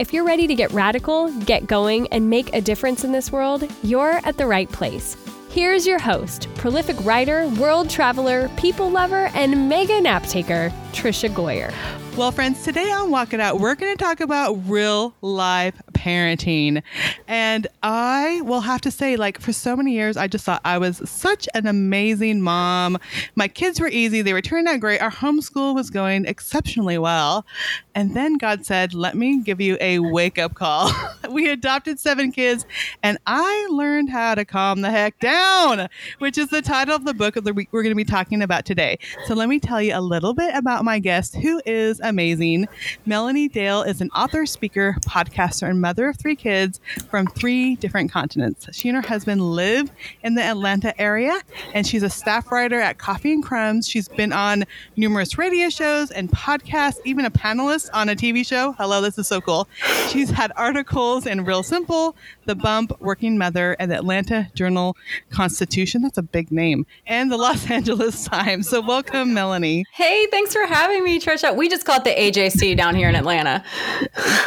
If you're ready to get radical, get going, and make a difference in this world, you're at the right place. Here's your host, prolific writer, world traveler, people lover, and mega nap taker, Tricia Goyer. Well, friends, today on Walk It Out, we're going to talk about real life parenting. And I will have to say, like, for so many years, I just thought I was such an amazing mom. My kids were easy, they were turning out great. Our homeschool was going exceptionally well. And then God said, Let me give you a wake up call. we adopted seven kids, and I learned how to calm the heck down, which is the title of the book of the week we're going to be talking about today. So let me tell you a little bit about my guest, who is amazing. Melanie Dale is an author, speaker, podcaster, and mother of three kids from three different continents. She and her husband live in the Atlanta area, and she's a staff writer at Coffee and Crumbs. She's been on numerous radio shows and podcasts, even a panelist on a TV show. Hello, this is so cool. She's had articles in Real Simple, The Bump, Working Mother, and the Atlanta Journal Constitution. That's a big name. And the Los Angeles Times. So welcome, Melanie. Hey, thanks for having me, Tricia. We just call it the AJC down here in Atlanta.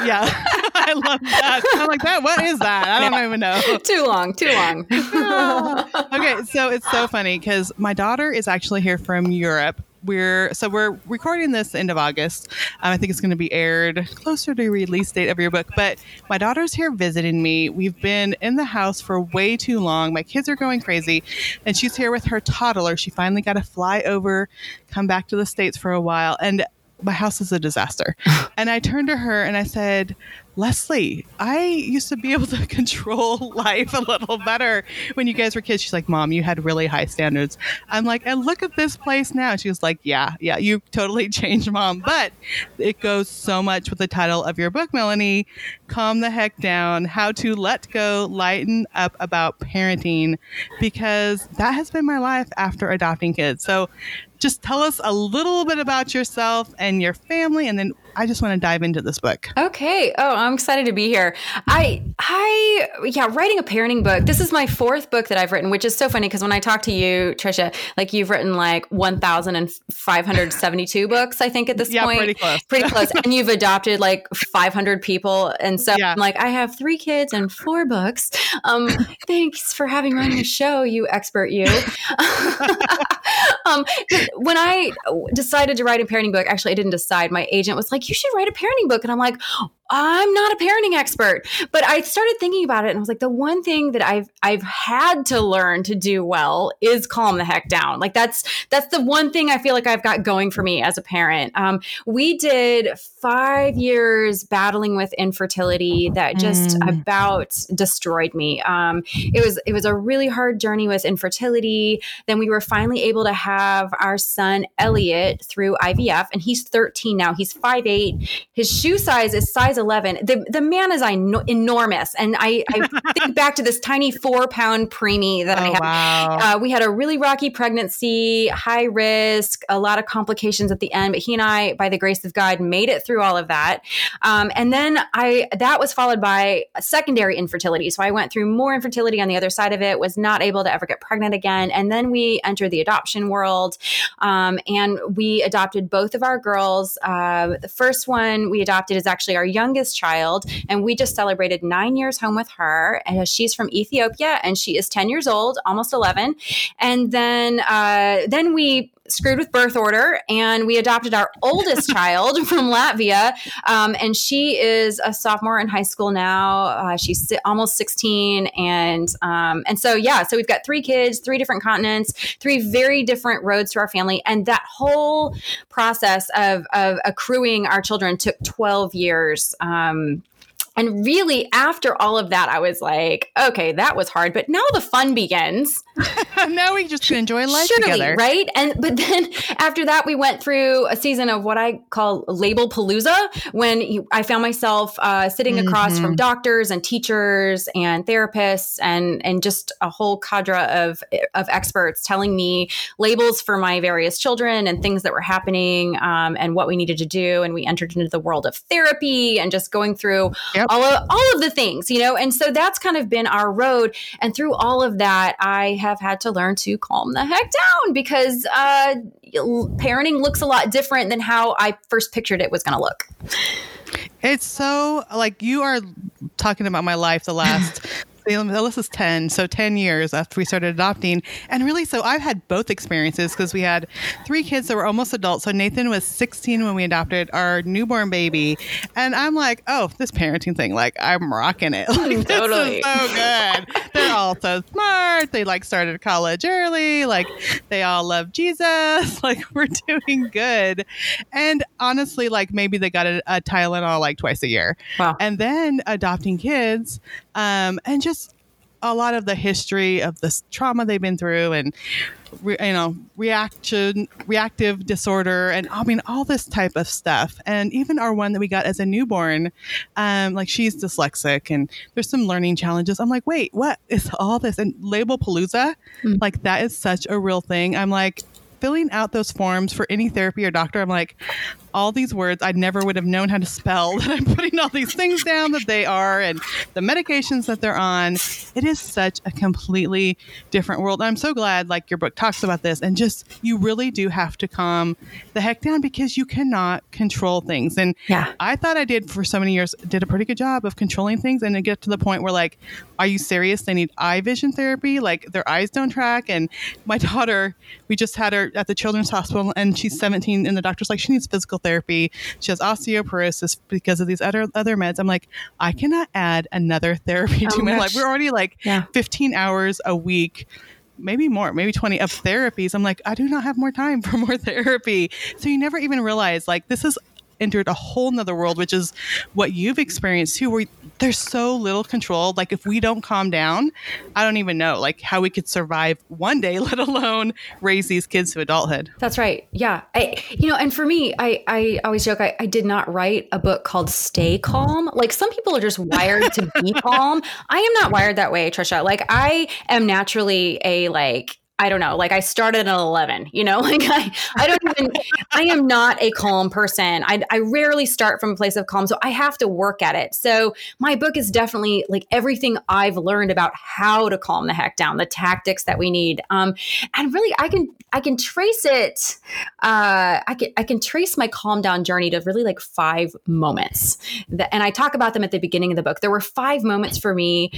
Yeah, I love that. I'm like, that. What is that? I don't even know. too long, too long. okay, so it's so funny because my daughter is actually here from Europe we're so we're recording this end of August. Um, I think it's going to be aired closer to release date of your book. But my daughter's here visiting me. We've been in the house for way too long. My kids are going crazy, and she's here with her toddler. She finally got to fly over, come back to the states for a while, and my house is a disaster. and I turned to her and I said, Leslie, I used to be able to control life a little better when you guys were kids. She's like, Mom, you had really high standards. I'm like, and look at this place now. She was like, Yeah, yeah, you totally changed, Mom. But it goes so much with the title of your book, Melanie Calm the Heck Down How to Let Go, Lighten Up About Parenting, because that has been my life after adopting kids. So just tell us a little bit about yourself and your family, and then I just want to dive into this book. Okay. Oh, I'm excited to be here. I, I, yeah, writing a parenting book. This is my fourth book that I've written, which is so funny because when I talk to you, Tricia, like you've written like 1,572 books, I think at this yeah, point. pretty close. Pretty close. and you've adopted like 500 people. And so yeah. I'm like, I have three kids and four books. Um, thanks for having me on the show, you expert, you. um, when I decided to write a parenting book, actually, I didn't decide. My agent was like, like, you should write a parenting book. And I'm like, I'm not a parenting expert, but I started thinking about it and I was like, the one thing that I've I've had to learn to do well is calm the heck down. Like that's that's the one thing I feel like I've got going for me as a parent. Um, we did five years battling with infertility that just mm. about destroyed me. Um, it was it was a really hard journey with infertility. Then we were finally able to have our son Elliot through IVF, and he's 13 now. He's 5'8. His shoe size is size 11. The, the man is enormous. And I, I think back to this tiny four pound preemie that oh, I had. Wow. Uh, we had a really rocky pregnancy, high risk, a lot of complications at the end. But he and I, by the grace of God, made it through all of that. Um, and then I that was followed by secondary infertility. So I went through more infertility on the other side of it, was not able to ever get pregnant again. And then we entered the adoption world. Um, and we adopted both of our girls. Uh, the first one we adopted is actually our young youngest child, and we just celebrated nine years home with her. And she's from Ethiopia, and she is ten years old, almost eleven. And then uh, then we screwed with birth order and we adopted our oldest child from Latvia. Um, and she is a sophomore in high school now. Uh, she's almost 16. And, um, and so, yeah, so we've got three kids, three different continents, three very different roads to our family. And that whole process of, of accruing our children took 12 years. Um, and really, after all of that, I was like, okay, that was hard, but now the fun begins. now we just enjoy life Surely, together. right? And but then after that, we went through a season of what I call label palooza, when you, I found myself uh, sitting across Mm-hmm. from doctors and teachers and therapists and and just a whole cadre of of experts telling me labels for my various children and things that were happening um, and what we needed to do. And we entered into the world of therapy and just going through Yep. all of all of the things, you know. And so that's kind of been our road. And through all of that, I have had to learn to calm the heck down because uh, parenting looks a lot different than how I first pictured it was going to look. It's so like you are talking about my life the last. Alyssa's 10, so 10 years after we started adopting. And really, so I've had both experiences because we had three kids that were almost adults. So Nathan was 16 when we adopted our newborn baby. And I'm like, oh, this parenting thing, like, I'm rocking it. Like, Totally. Is so good. They're all so smart. They like started college early. Like, they all love Jesus. Like, we're doing good. And honestly, like, maybe they got a, a Tylenol like twice a year Wow. and then adopting kids um, and just a lot of the history of this trauma they've been through and re, you know reaction reactive disorder and i mean all this type of stuff. And even our one that we got as a newborn um, like she's dyslexic and there's some learning challenges. I'm like wait what is all this? And label palooza Mm. like that is such a real thing. I'm like filling out those forms for any therapy or doctor i'm like all these words I never would have known how to spell that I'm putting all these things down that they are and the medications that they're on. It is such a completely different world. I'm so glad like your book talks about this and just you really do have to calm the heck down because you cannot control things. And Yeah. I thought I did for so many years did a pretty good job of controlling things and it get to the point where like are you serious they need eye vision therapy like their eyes don't track and my daughter we just had her at the children's hospital and she's 17 and the doctor's like she needs physical therapy she has osteoporosis because of these other other meds i'm like i cannot add another therapy Oh to my my life we're already like Yeah. 15 hours a week maybe more, maybe 20 of therapies. I'm like, I do not have more time for more therapy. So you never even realize like this has entered a whole nother world, which is what you've experienced too, where there's so little control. Like if we don't calm down, I don't even know like how we could survive one day, let alone raise these kids to adulthood. That's right. Yeah. I, you know, and for me, I, I always joke, I, I did not write a book called Stay Calm. Like some people are just wired to be calm. I am not wired that way, Tricia. Like I am naturally a like, I don't know, like I started at 11, you know, like I, I don't even, I am not a calm person. I, I rarely start from a place of calm. So I have to work at it. So my book is definitely like everything I've learned about how to calm the heck down, the tactics that we need. Um, and really I can, I can trace it. Uh, I can, I can trace my calm down journey to really like five moments that, and I talk about them at the beginning of the book. There were five moments for me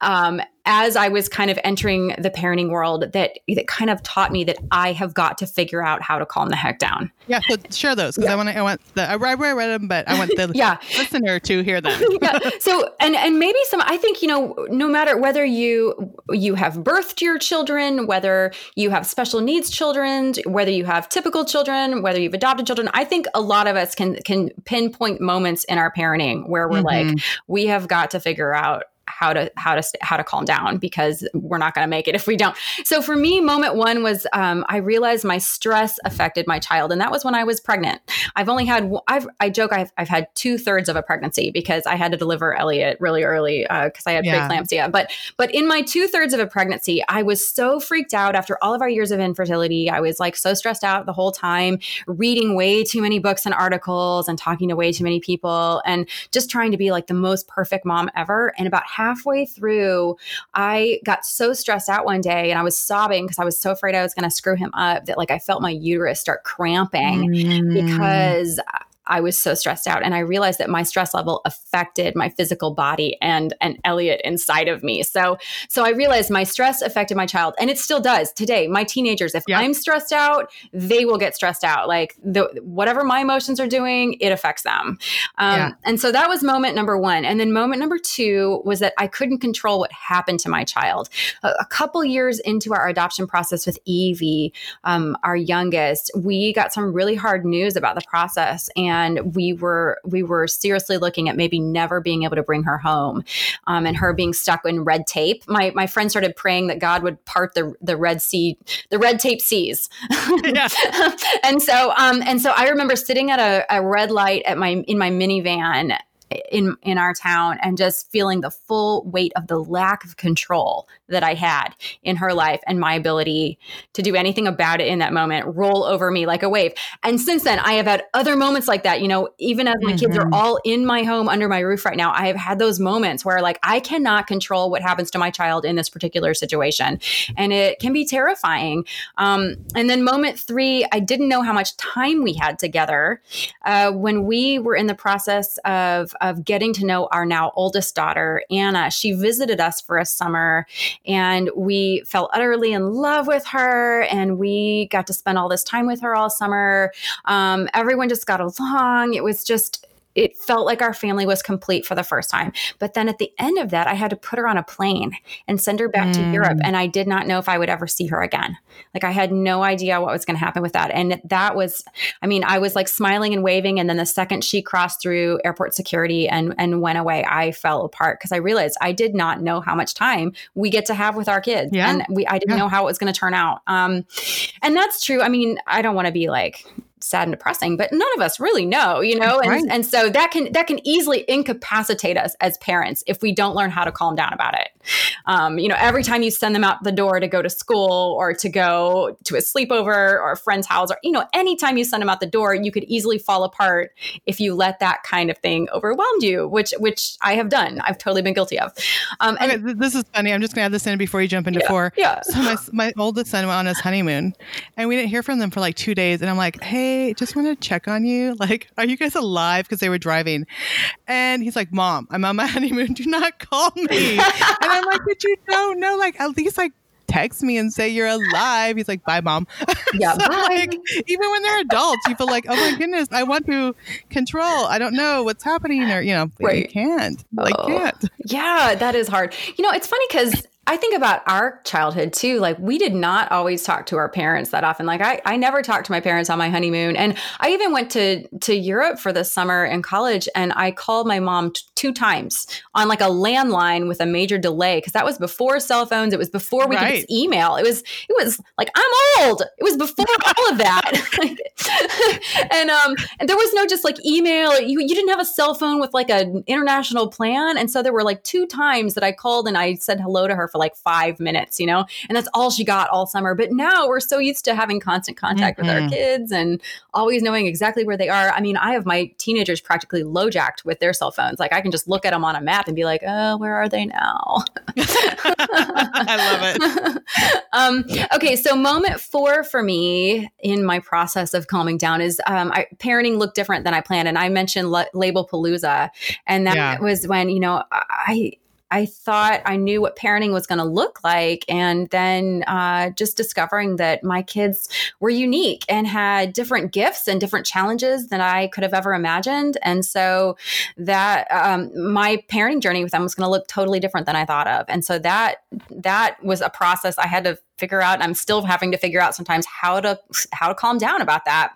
um, as I was kind of entering the parenting world that that kind of taught me that I have got to figure out how to calm the heck down. Yeah, so share those because I want to. I want the. I read, I read them, but I want the Yeah. listener to hear them. yeah. So and and maybe some I think you know no matter whether you you have birthed your children, whether you have special needs children, whether you have typical children, whether you've adopted children, I think a lot of us can can pinpoint moments in our parenting where we're like mm-hmm. we have got to figure out how to how to how to calm down because we're not going to make it if we don't. So for me, moment one was um, I realized my stress affected my child, and that was when I was pregnant. I've only had I've I joke I've I've had two thirds of a pregnancy because I had to deliver Elliot really early because I had Yeah. preeclampsia. But but in my two thirds of a pregnancy, I was so freaked out after all of our years of infertility. I was like so stressed out the whole time, reading way too many books and articles and talking to way too many people and just trying to be like the most perfect mom ever. And about halfway through, I got so stressed out one day and I was sobbing because I was so afraid I was going to screw him up that like I felt my uterus start cramping Mm. because I was so stressed out and I realized that my stress level affected my physical body and and Elliot inside of me. So so I realized my stress affected my child and it still does today. My teenagers if Yeah. I'm stressed out, they will get stressed out. Like the whatever my emotions are doing, it affects them. Um Yeah. and so that was moment number 1. And then moment number 2 was that I couldn't control what happened to my child. A, a couple years into our adoption process with Evie, um, our youngest, we got some really hard news about the process. And and we were we were seriously looking at maybe never being able to bring her home, um, and her being stuck in red tape. My my friend started praying that God would part the the red sea, the red tape seas. and so um, and so I remember sitting at a, a red light at my in my minivan in in our town and just feeling the full weight of the lack of control that I had in her life and my ability to do anything about it in that moment roll over me like a wave. And since then I have had other moments like that, you know, even as my mm-hmm. kids are mm-hmm. all in my home under my roof right now, I have had those moments where like I cannot control what happens to my child in this particular situation and it can be terrifying. Um, and then moment 3, I didn't know how much time we had together uh, when we were in the process of of getting to know our now oldest daughter, Anna. She visited us for a summer and we fell utterly in love with her and we got to spend all this time with her all summer. Um, everyone just got along. It was just, it felt like our family was complete for the first time. But then at the end of that, I had to put her on a plane and send her back mm. to Europe. And I did not know if I would ever see her again. Like I had no idea what was going to happen with that. And that was, I mean, I was like smiling and waving. And then the second she crossed through airport security and, and went away, I fell apart because I realized I did not know how much time we get to have with our kids. Yeah. And we, I didn't yeah. know how it was going to turn out. Um, and that's true. I mean, I don't want to be like, sad and depressing but none of us really know you know? And, right. and so that can that can easily incapacitate us as parents if we don't learn how to calm down about it. Um, you know every time you send them out the door to go to school or to go to a sleepover or a friend's house or you know anytime you send them out the door you could easily fall apart if you let that kind of thing overwhelm you which which i have done. I've totally been guilty of. Um, and okay, this is funny. I'm just gonna add this in before you jump into yeah, four. yeah. So my, my oldest son went on his honeymoon and we didn't hear from them for like two days and i'm like hey hey, just want to check on you. Like, are you guys alive? Because they were driving. And he's like, Mom, I'm on my honeymoon. Do not call me. and I'm like, but you don't know. Like, at least like text me and say you're alive. He's like, bye, mom. Yeah, so, bye. Like, even when they're adults, you feel like, oh my goodness, I want to control. I don't know what's happening, or you know, right. you can't. Like, oh. can't. Yeah, that is hard. You know, it's funny because I think about our childhood too. Like we did not always talk to our parents that often. Like I, I never talked to my parents on my honeymoon. And I even went to, to Europe for the summer in college and I called my mom t- two times on like a landline with a major delay. Cause that was before cell phones. It was before we right. could email. It was, it was like, I'm old. It was before all of that. and, um, and there was no just like email. You, you didn't have a cell phone with like an international plan. And so there were like two times that I called and I said hello to her for like five minutes, you know, and that's all she got all summer. But now we're so used to having constant contact mm-hmm. with our mm-hmm. kids and always knowing exactly where they are. I mean, I have my teenagers practically low jacked with their cell phones. Like I can just look at them on a map and be like, oh, where are they now? I love it. um, okay, so moment four for me in my process of calming down is um, I, parenting looked different than I planned. And I mentioned Label Palooza, and that yeah. was when, you know, I I thought I knew what parenting was going to look like. And then uh, just discovering that my kids were unique and had different gifts and different challenges than I could have ever imagined. And so that um, my parenting journey with them was going to look totally different than I thought of. And so that that was a process I had to figure out. I'm still having to figure out sometimes how to how to calm down about that.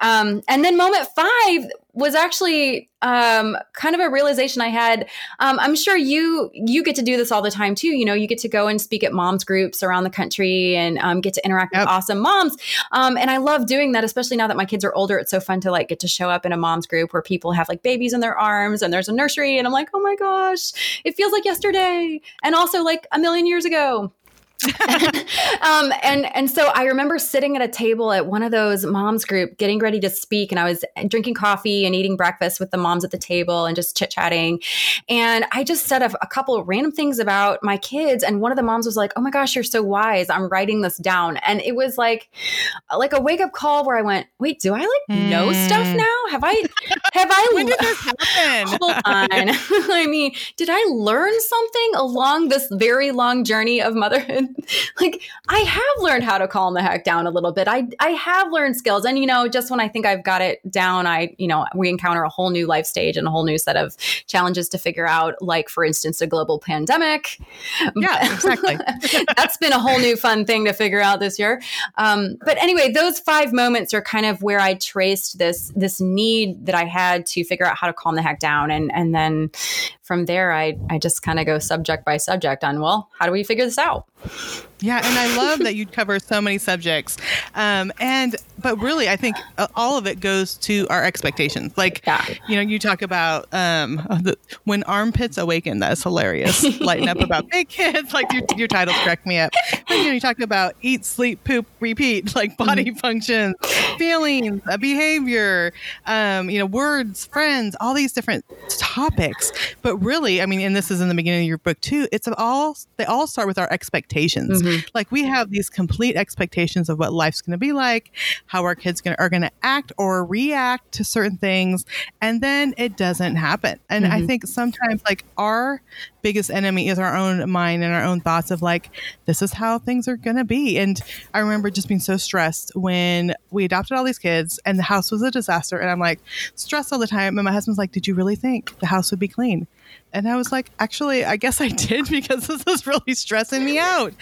Um, and then moment five was actually um, kind of a realization I had. Um, I'm sure you you get to do this all the time too. You know, you get to go and speak at moms groups around the country and um, get to interact yep. with awesome moms. Um, and I love doing that, especially now that my kids are older. It's so fun to like get to show up in a moms group where people have like babies in their arms and there's a nursery, and I'm like, oh my gosh, it feels like yesterday, and also like a million years ago. um, and and so I remember sitting at a table at one of those moms group, getting ready to speak, and I was drinking coffee and eating breakfast with the moms at the table and just chit chatting. And I just said a, a couple of random things about my kids, and one of the moms was like, "Oh my gosh, you're so wise! I'm writing this down." And it was like like a wake up call where I went, "Wait, do I like know stuff hmm. now? Have I have I? When did this happen? Hold on. I mean, did I learn something along this very long journey of motherhood? like, I have learned how to calm the heck down a little bit. I I have learned skills, and you know, just when I think I've got it down, I you know, we encounter a whole new life stage and a whole new set of challenges to figure out. Like, for instance, a global pandemic. Yeah, exactly. That's been a whole new fun thing to figure out this year. Um, but anyway, those five moments are kind of where I traced this this need that I had to figure out how to calm the heck down, and and then from there, I I just kind of go subject by subject on well, how do we figure this out? Yeah, and I love that you cover so many subjects. Um, and but really, I think uh, all of it goes to our expectations. Like, Yeah. you know, you talk about um, the, when armpits awaken. That is hilarious. Lighten up about big kids. Like your, your titles crack me up. But you know, you talk about eat, sleep, poop, repeat. Like body functions, feelings, uh, behavior. Um, you know, words, friends, all these different topics. But really, I mean, and this is in the beginning of your book too. It's all they all start with our expectations. Mm-hmm. Like we have these complete expectations of what life's going to be like, how our kids gonna, are going to act or react to certain things, and then it doesn't happen. And I mm-hmm. think sometimes like our biggest enemy is our own mind and our own thoughts of like this is how things are going to be. And i remember just being so stressed when we adopted all these kids and the house was a disaster and i'm like stressed all the time and my husband's like did you really think the house would be clean and I was like, actually, I guess I did because this is really stressing me out.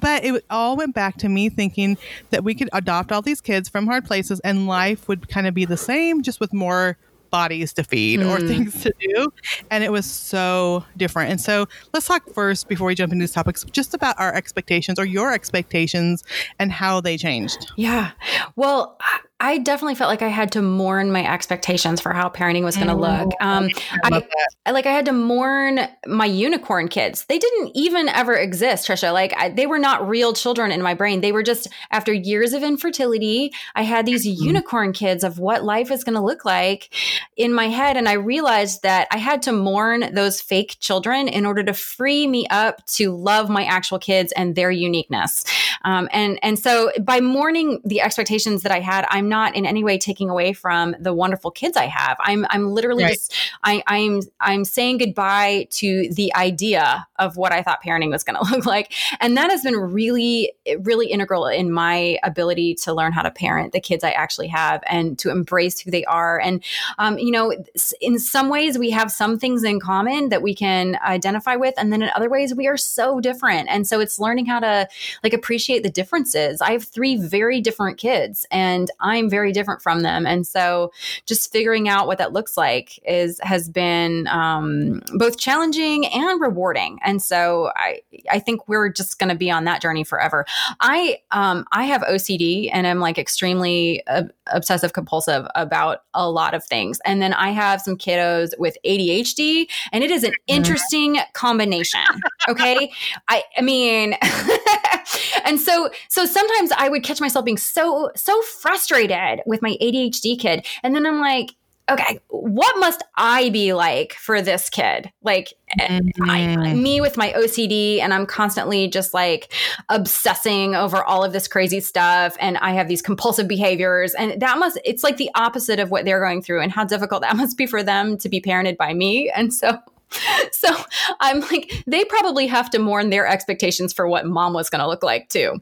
But it all went back to me thinking that we could adopt all these kids from hard places and life would kind of be the same, just with more bodies to feed or mm. things to do. And it was so different. And so let's talk first, before we jump into these topics, just about our expectations or your expectations and how they changed. Yeah. Well, I- definitely felt like I had to mourn my expectations for how parenting was going to look. Um, I I, like I had to mourn my unicorn kids. They didn't even ever exist, Tricia. Like I, they were not real children in my brain. They were just after years of infertility, I had these unicorn kids of what life is going to look like in my head and I realized that I had to mourn those fake children in order to free me up to love my actual kids and their uniqueness. Um, and and so by mourning the expectations that I had, I'm not in any way taking away from the wonderful kids I have. I'm I'm literally Right. just I, I'm I'm saying goodbye to the idea of what I thought parenting was going to look like, and that has been really really integral in my ability to learn how to parent the kids I actually have and to embrace who they are. And um, you know, in some ways we have some things in common that we can identify with, and then in other ways we are so different. And so it's learning how to like appreciate the differences. I have three very different kids, and I'm very different from them, and so just figuring out what that looks like is has been um, both challenging and rewarding. And so I I think we're just going to be on that journey forever. I um I have OCD and I'm like extremely uh, obsessive compulsive about a lot of things. And then I have some kiddos with ADHD and it is an interesting combination. Okay? I I mean and so so sometimes I would catch myself being so so frustrated with my ADHD kid and then I'm like okay, what must I be like for this kid? Like I, Mhm. me with my OCD, and I'm constantly just like obsessing over all of this crazy stuff, and I have these compulsive behaviors, and that must it's like the opposite of what they're going through, and how difficult that must be for them to be parented by me, and so. So I'm like, they probably have to mourn their expectations for what mom was going to look like too.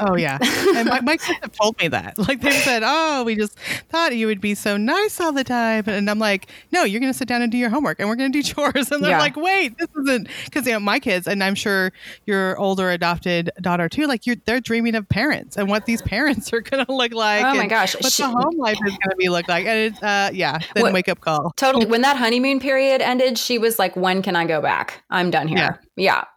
Oh yeah, and my, my kids have told me that. Like they've said, "Oh, we just thought you would be so nice all the time," and I'm like, "No, you're going to sit down and do your homework, and we're going to do chores." And they're Yeah. like, "Wait, this isn't," because you know my kids, and I'm sure your older adopted daughter too. Like you're, they're dreaming of parents and what these parents are going to look like. Oh my and gosh, what she- the home life is going to be look like. And it's, uh, yeah, then What- wake up call. Totally. When that honeymoon period ended, she was like, "When can I go back? I'm done here." Yeah.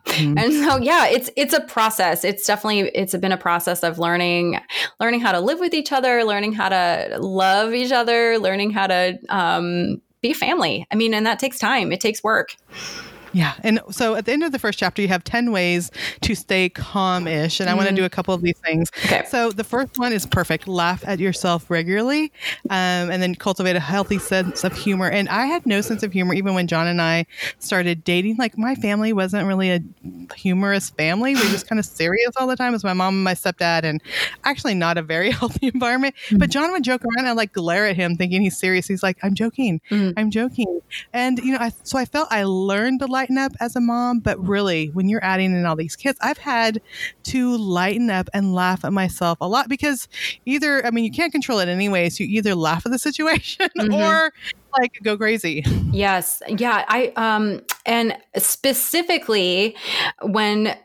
Mhm. And so, yeah, it's it's a process. It's definitely it's been a process of learning learning how to live with each other, learning how to love each other, learning how to um, be family. I mean, and that takes time. It takes work. Yeah. And so at the end of the first chapter, you have 10 ways to stay calm ish. And I want to do a couple of these things. Okay. So the first one is perfect laugh at yourself regularly um, and then cultivate a healthy sense of humor. And I had no sense of humor even when John and I started dating. Like my family wasn't really a humorous family. We were just kind of serious all the time. It was my mom and my stepdad, and actually not a very healthy environment. But John would joke around and I'd like glare at him thinking he's serious. He's like, I'm joking. Mhm. I'm joking. And, you know, I, so I felt I learned to lighten up as a mom, but really, when you're adding in all these kids, I've had to lighten up and laugh at myself a lot because either, I mean, you can't control it anyway. So you either laugh at the situation Mhm. or like go crazy. Yes. Yeah. I, um, and specifically when uh,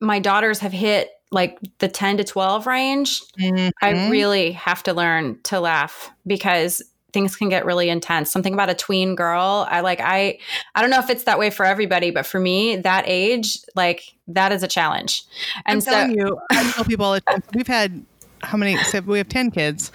my daughters have hit like the 10 to 12 range, I Mhm. really have to learn to laugh because things can get really intense. Something about a tween girl, I like I I don't know if it's that way for everybody, but for me, that age, like that is a challenge. I'm And so telling you, I tell people all the time. We've had how many? So we have ten kids,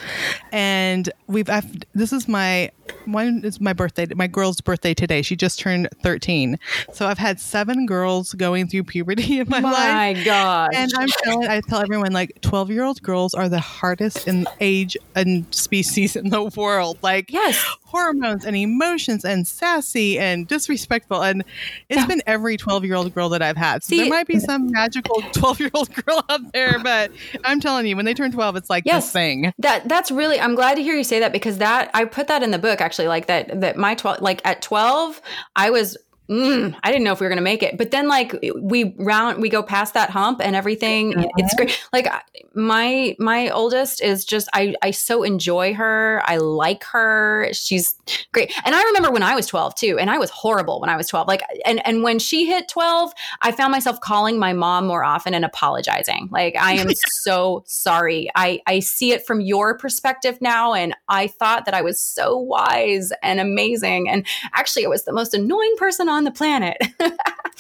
and we've. I've, this is my one is my birthday. My girl's birthday today. She just turned thirteen. So I've had seven girls going through puberty in my, life. my God! And I'm telling, I tell everyone like 12 year old girls are the hardest in age and species in the world. Like yes. hormones and emotions and sassy and disrespectful. And it's been every 12 year old girl that I've had. So See- there might be some magical 12 year old girl out there, but I'm telling you, when they turn 12, it's like Yes. this thing. That that's really I'm glad to hear you say that because that I put that in the book actually like that that my 12 like at 12 I was mm, I didn't know if we were going to make it but then like we round we go past that hump and everything it's great like my my oldest is just I I so enjoy her I like her she's great and I remember when I was 12 too and I was horrible when I was 12 like and and when she hit 12 I found myself calling my mom more often and apologizing. Like, I am so sorry. I, I see it from your perspective now. And I thought that I was so wise and amazing. And actually, I was the most annoying person on the planet.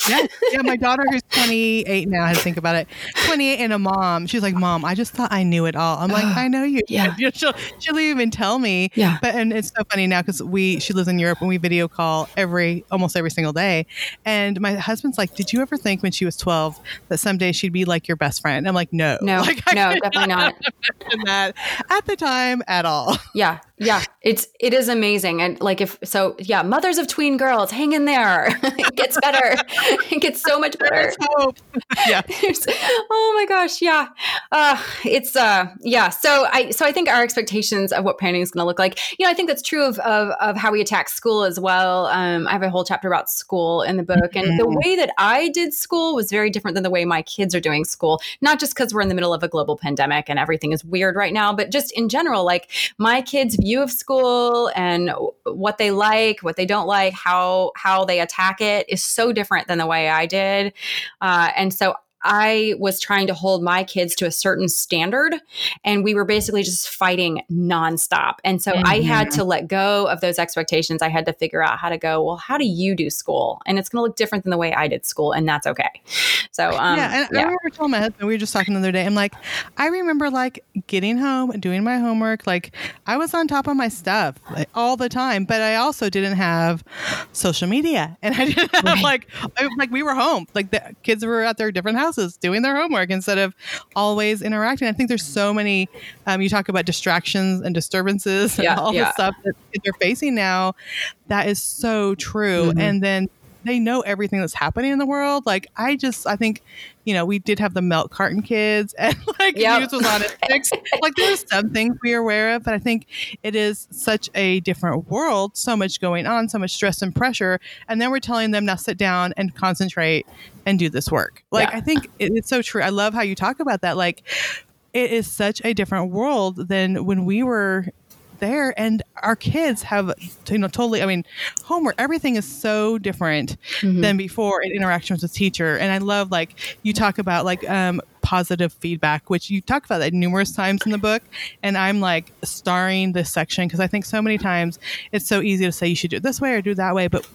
Yeah. Yeah. My daughter, who's 28 now, has to think about it. 28 and a mom. She's like, Mom, I just thought I knew it all. I'm like, I know you. Yeah. She'll, she'll even tell me. Yeah. But and it's so funny now because we she lives in Europe and we video call every almost every single day. And my husband's like, Did you ever think when she was 12 that someday she'd be like your best friend? I'm like, No. No, like, no, definitely not. imagine that at the time at all. Yeah. Yeah. It's, it is amazing. And like, if so, yeah, mothers of tween girls, hang in there. it gets better. it gets so much better. Hope. yeah. Oh my gosh yeah uh it's uh yeah so i so i think our expectations of what parenting is going to look like you know i think that's true of, of of how we attack school as well um i have a whole chapter about school in the book and the Mhm. way that i did school was very different than the way my kids are doing school not just because we're in the middle of a global pandemic and everything is weird right now but just in general like my kids view of school and what they like what they don't like how how they attack it is so different than the way i did. Uh, and so I was trying to hold my kids to a certain standard, and we were basically just fighting nonstop. And so I had to let go of those expectations. I had to figure out how to go, well, how do you do school? And it's going to look different than the way I did school, and that's okay. So, um, yeah, and I remember telling my husband, we were just talking the other day. I'm like, I remember like getting home and doing my homework. Like I was on top of my stuff like, all the time, but I also didn't have social media, and I didn't have Right. like I, like we were home. Like the kids were at their different houses doing their homework instead of always interacting. I think there's so many. Um, you talk about distractions and disturbances and Yeah, all yeah. the stuff that they're facing now. That is so true, Mhm. and then they know everything that's happening in the world. Like I just, I think, you know, we did have the milk carton kids, and like Yep. news was on at six. like there's some things we are aware of, but I think it is such a different world. So much going on, so much stress and pressure, and then we're telling them now sit down and concentrate and do this work. Like Yeah. I think it, it's so true. I love how you talk about that. Like it is such a different world than when we were there and our kids have you know totally i mean homework everything is so different Mhm. than before in interactions with teacher and i love like you talk about like um positive feedback which you talk about that numerous times in the book and i'm like starring this section because i think so many times it's so easy to say you should do it this way or do it that way but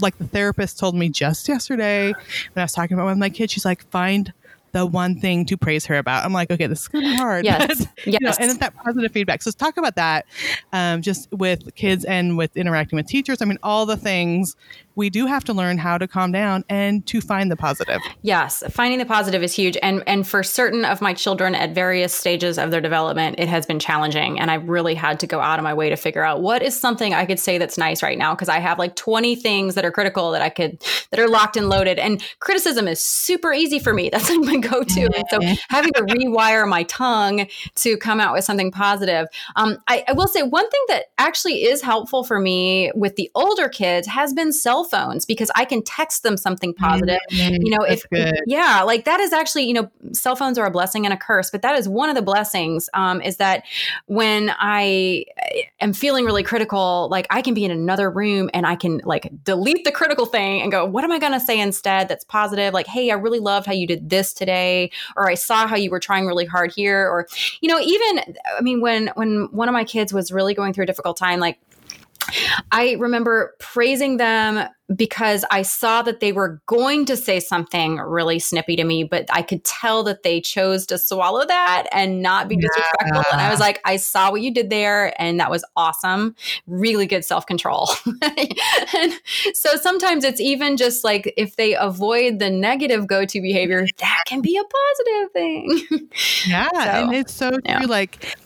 like the therapist told me just yesterday when i was talking about with my kid she's like find the one thing to praise her about. I'm like, okay, this is gonna be hard. Yes. But, you know, and it's that positive feedback. So let's talk about that, um, just with kids and with interacting with teachers. I mean, all the things we do have to learn how to calm down and to find the positive. Yes, finding the positive is huge, and and for certain of my children at various stages of their development, it has been challenging, and I really had to go out of my way to figure out what is something I could say that's nice right now because I have like twenty things that are critical that I could that are locked and loaded, and criticism is super easy for me. That's like my go-to. And so having to rewire my tongue to come out with something positive. Um, I, I will say one thing that actually is helpful for me with the older kids has been cell phones because I can text them something positive. Mm, You know, that's if good. yeah, like that is actually, you know, cell phones are a blessing and a curse, but that is one of the blessings. Um, is that when I am feeling really critical, like I can be in another room and I can like delete the critical thing and go, what am I going to say instead that's positive? Like, hey, I really loved how you did this today, or I saw how you were trying really hard here, or you know, even I mean, when when one of my kids was really going through a difficult time, like I remember praising them because I saw that they were going to say something really snippy to me, but I could tell that they chose to swallow that and not be disrespectful. And I was like, I saw what you did there, and that was awesome. Really good self control. and so sometimes it's even just like if they avoid the negative go to behavior, that can be a positive thing. Yeah, So, and it's so yeah. true. Like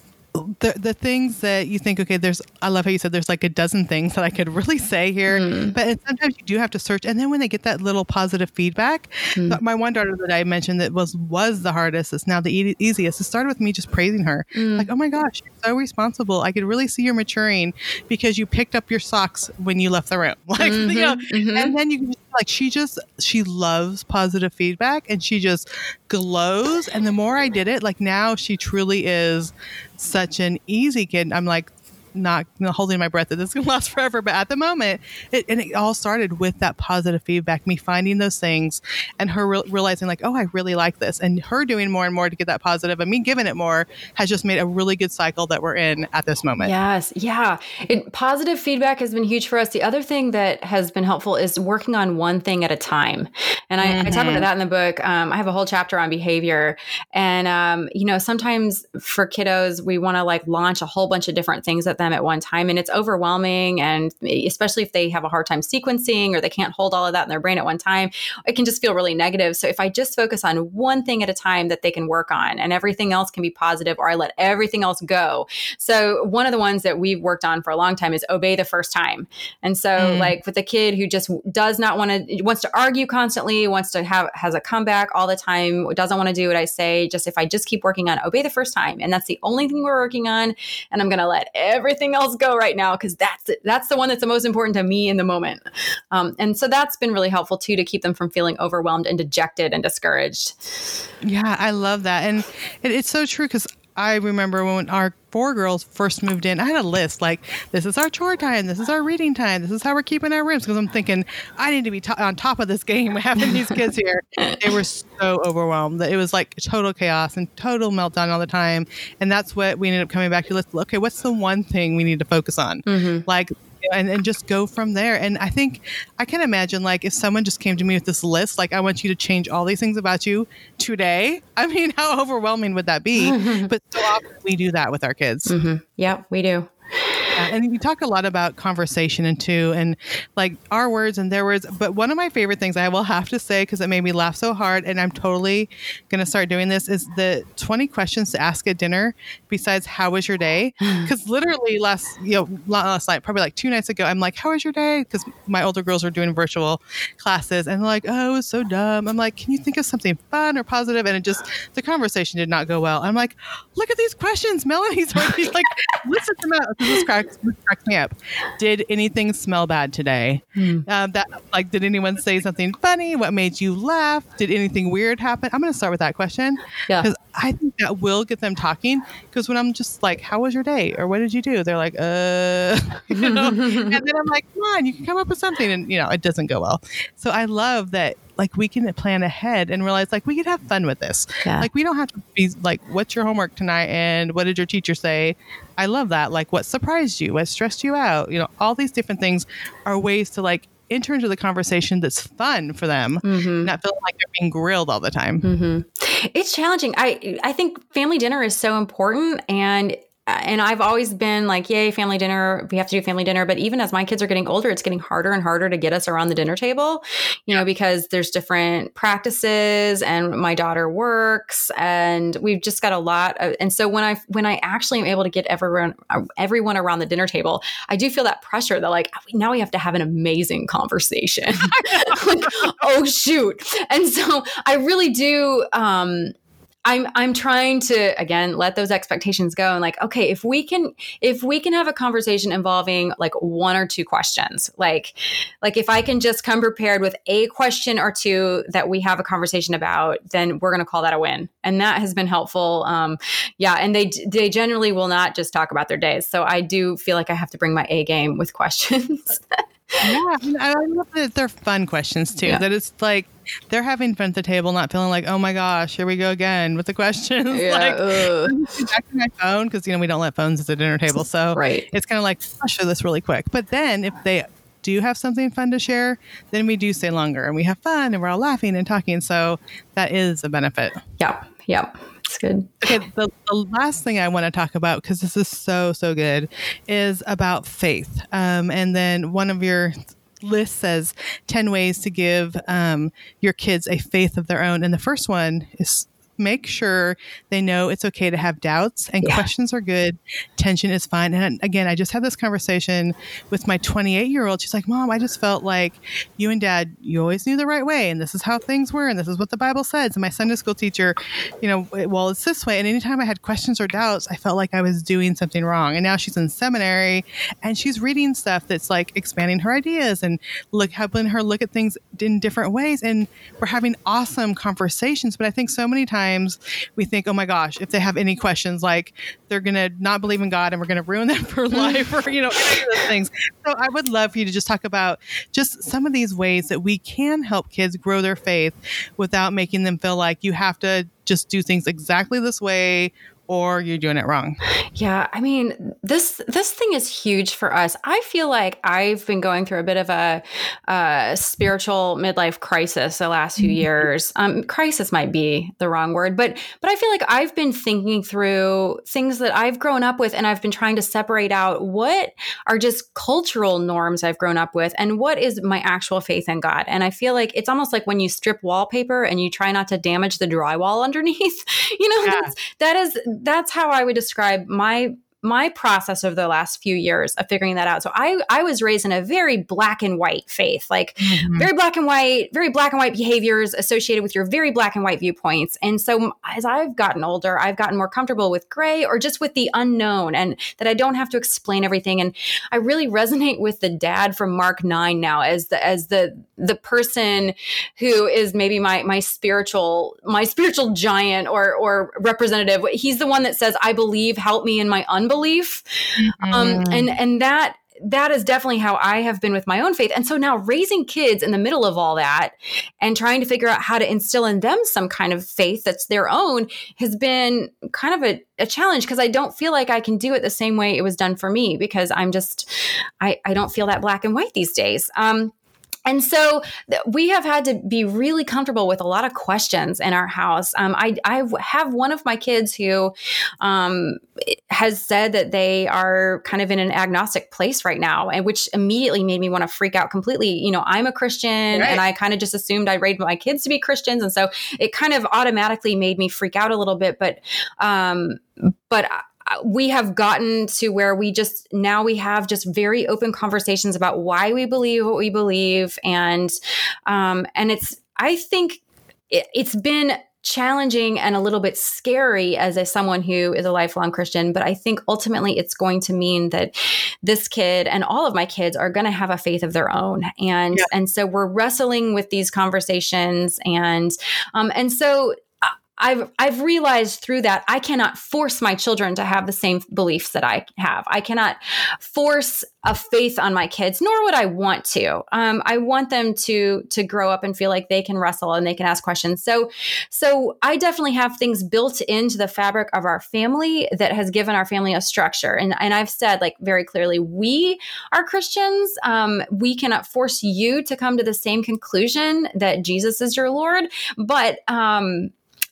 the the things that you think, okay, there's. I love how you said there's like a dozen things that I could really say here, Mm. but sometimes you do have to search. And then when they get that little positive feedback, Mm. my one daughter that I mentioned that was was the hardest is now the e- easiest. It started with me just praising her, Mm. like, oh my gosh, you're so responsible. I could really see you're maturing because you picked up your socks when you left the room, like you know. Mhm. And then you like she just she loves positive feedback and she just glows. And the more I did it, like now she truly is such an easy kid. I'm like not you know, holding my breath that this is gonna last forever, but at the moment, it, and it all started with that positive feedback, me finding those things, and her re- realizing like, oh, I really like this, and her doing more and more to get that positive, and me giving it more has just made a really good cycle that we're in at this moment. Yes, yeah. It, positive feedback has been huge for us. The other thing that has been helpful is working on one thing at a time. And I, I talk about that in the book. Um, I have a whole chapter on behavior. And, um, you know, sometimes for kiddos, we want to like launch a whole bunch of different things at them at one time. And it's overwhelming. And especially if they have a hard time sequencing or they can't hold all of that in their brain at one time, it can just feel really negative. So if I just focus on one thing at a time that they can work on and everything else can be positive, or I let everything else go, so one of the ones that we've worked on for a long time is obey the first time. And so Mm. like with a kid who just does not want to wants to argue constantly, wants to have has a comeback all the time, doesn't want to do what I say, just if I just keep working on obey the first time and that's the only thing we're working on and I'm going to let everything else go right now cuz that's it. that's the one that's the most important to me in the moment. Um, and so that's been really helpful too to keep them from feeling overwhelmed and dejected and discouraged. Yeah, I love that. And it, it's so true because I remember when our four girls first moved in, I had a list like, this is our chore time, this is our reading time, this is how we're keeping our rooms. Because I'm thinking, I need to be to- on top of this game having these kids here. They were so overwhelmed that it was like total chaos and total meltdown all the time. And that's what we ended up coming back to. Let's okay, what's the one thing we need to focus on? Mm-hmm. Like, and, and just go from there. And I think I can imagine like if someone just came to me with this list, like I want you to change all these things about you today. I mean, how overwhelming would that be? but so often we do that with our kids. Mm-hmm. Yeah, we do. Yeah, and you talk a lot about conversation and too, and like our words and their words. But one of my favorite things I will have to say because it made me laugh so hard, and I'm totally gonna start doing this is the 20 questions to ask at dinner. Besides, how was your day? Because literally last you know last night, probably like two nights ago, I'm like, how was your day? Because my older girls are doing virtual classes, and they're like, oh, it was so dumb. I'm like, can you think of something fun or positive? And it just the conversation did not go well. I'm like, look at these questions, Melanie's already like, listen them out. This cracks, this cracks me up. Did anything smell bad today? Hmm. Um, that like, did anyone say something funny? What made you laugh? Did anything weird happen? I'm going to start with that question Yeah. because I think that will get them talking. Because when I'm just like, "How was your day?" or "What did you do?" they're like, "Uh," you know. and then I'm like, "Come on, you can come up with something," and you know, it doesn't go well. So I love that. Like we can plan ahead and realize like we could have fun with this. Yeah. Like we don't have to be like, "What's your homework tonight?" and "What did your teacher say?" I love that. Like, what surprised you? What stressed you out? You know, all these different things are ways to like enter into the conversation that's fun for them, Mhm. not feeling like they're being grilled all the time. hmm It's challenging. I I think family dinner is so important, and and I've always been like, yay, family dinner. We have to do family dinner. But even as my kids are getting older, it's getting harder and harder to get us around the dinner table, you know, because there's different practices and my daughter works and we've just got a lot of, and so when I, when I actually am able to get everyone, everyone around the dinner table, I do feel that pressure that like, now we have to have an amazing conversation. like, oh shoot. And so I really do, um, I'm I'm trying to again let those expectations go and like okay if we can if we can have a conversation involving like one or two questions like like if I can just come prepared with a question or two that we have a conversation about then we're going to call that a win. And that has been helpful um yeah and they they generally will not just talk about their days. So I do feel like I have to bring my A game with questions yeah, I, I love that they're fun questions too. Yeah. That it's like they're having fun at the table, not feeling like, oh my gosh, here we go again with the questions. Yeah, like, back to my phone because you know we don't let phones at the dinner table, so right. it's kind of like I'll show this really quick. But then if they do have something fun to share, then we do stay longer and we have fun and we're all laughing and talking. So that is a benefit. Yep. Yep. It's good. Okay, the, the last thing I want to talk about because this is so so good is about faith. Um, and then one of your list says 10 ways to give um, your kids a faith of their own and the first one is make sure they know it's okay to have doubts and yeah. questions are good. Tension is fine. And again, I just had this conversation with my 28 year old. She's like, Mom, I just felt like you and dad, you always knew the right way. And this is how things were. And this is what the Bible says. And my Sunday school teacher, you know, well, it's this way. And anytime I had questions or doubts, I felt like I was doing something wrong. And now she's in seminary and she's reading stuff that's like expanding her ideas and look helping her look at things in different ways. And we're having awesome conversations. But I think so many times times we think, oh my gosh, if they have any questions, like they're going to not believe in God and we're going to ruin them for life or, you know, any of those things. So I would love for you to just talk about just some of these ways that we can help kids grow their faith without making them feel like you have to just do things exactly this way or you're doing it wrong. Yeah, I mean, this this thing is huge for us. I feel like I've been going through a bit of a, a spiritual midlife crisis the last few mm-hmm. years. Um, crisis might be the wrong word, but but I feel like I've been thinking through things that I've grown up with, and I've been trying to separate out what are just cultural norms I've grown up with, and what is my actual faith in God. And I feel like it's almost like when you strip wallpaper and you try not to damage the drywall underneath. You know, yeah. that is that's how I would describe my my process over the last few years of figuring that out. So I I was raised in a very black and white faith, like mm-hmm. very black and white, very black and white behaviors associated with your very black and white viewpoints. And so as I've gotten older, I've gotten more comfortable with gray or just with the unknown and that I don't have to explain everything. And I really resonate with the dad from Mark 9 now as the as the the person who is maybe my my spiritual my spiritual giant or or representative. He's the one that says, "I believe, help me in my un unbelief. Mm-hmm. Um, and and that that is definitely how I have been with my own faith. And so now raising kids in the middle of all that and trying to figure out how to instill in them some kind of faith that's their own has been kind of a, a challenge because I don't feel like I can do it the same way it was done for me because I'm just, I, I don't feel that black and white these days. Um, and so th- we have had to be really comfortable with a lot of questions in our house. Um, I, I have one of my kids who um, has said that they are kind of in an agnostic place right now, and which immediately made me want to freak out completely. You know, I'm a Christian, right. and I kind of just assumed I raised my kids to be Christians, and so it kind of automatically made me freak out a little bit. But um, but we have gotten to where we just now we have just very open conversations about why we believe what we believe and um and it's i think it, it's been challenging and a little bit scary as a someone who is a lifelong Christian, but I think ultimately it's going to mean that this kid and all of my kids are going to have a faith of their own. And yeah. and so we're wrestling with these conversations and um and so I've I've realized through that I cannot force my children to have the same beliefs that I have. I cannot force a faith on my kids, nor would I want to. Um, I want them to to grow up and feel like they can wrestle and they can ask questions. So, so I definitely have things built into the fabric of our family that has given our family a structure. And and I've said like very clearly, we are Christians. Um, we cannot force you to come to the same conclusion that Jesus is your Lord, but um,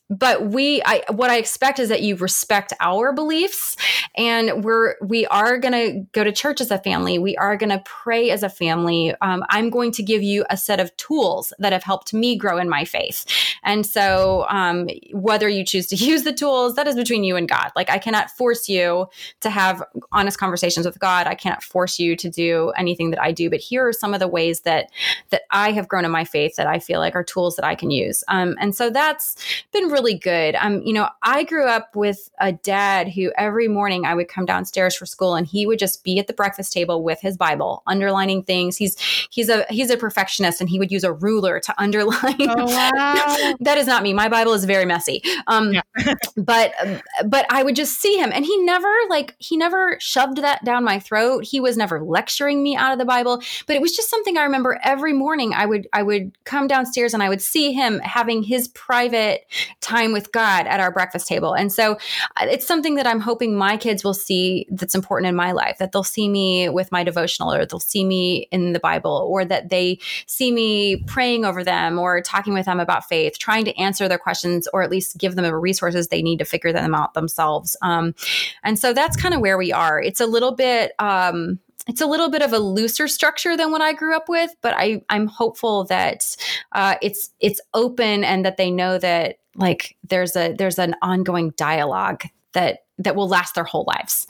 but we I what I expect is that you respect our beliefs and we're we are going to go to church as a family. We are going to pray as a family. Um, I'm going to give you a set of tools that have helped me grow in my faith. And so um, whether you choose to use the tools, that is between you and God. Like I cannot force you to have honest conversations with God. I cannot force you to do anything that I do, but here are some of the ways that that I have grown in my faith that I feel like are tools that I can use. Um, and so that's been really good. Um, you know, I grew up with a dad who every morning I would come downstairs for school and he would just be at the breakfast table with his Bible, underlining things. He's he's a he's a perfectionist and he would use a ruler to underline. Oh, wow. that is not me. My Bible is very messy. Um, yeah. but but I would just see him and he never like he never shoved that down my throat. He was never lecturing me out of the Bible, but it was just something I remember every morning I would I would come downstairs and I would see him having his private time with God at our breakfast table. And so uh, it's something that I'm hoping my kids will see that's important in my life, that they'll see me with my devotional or they'll see me in the Bible or that they see me praying over them or talking with them about faith, trying to answer their questions or at least give them the resources they need to figure them out themselves. Um, and so that's kind of where we are. It's a little bit, um, it's a little bit of a looser structure than what I grew up with, but I I'm hopeful that uh, it's it's open and that they know that like there's a there's an ongoing dialogue that that will last their whole lives.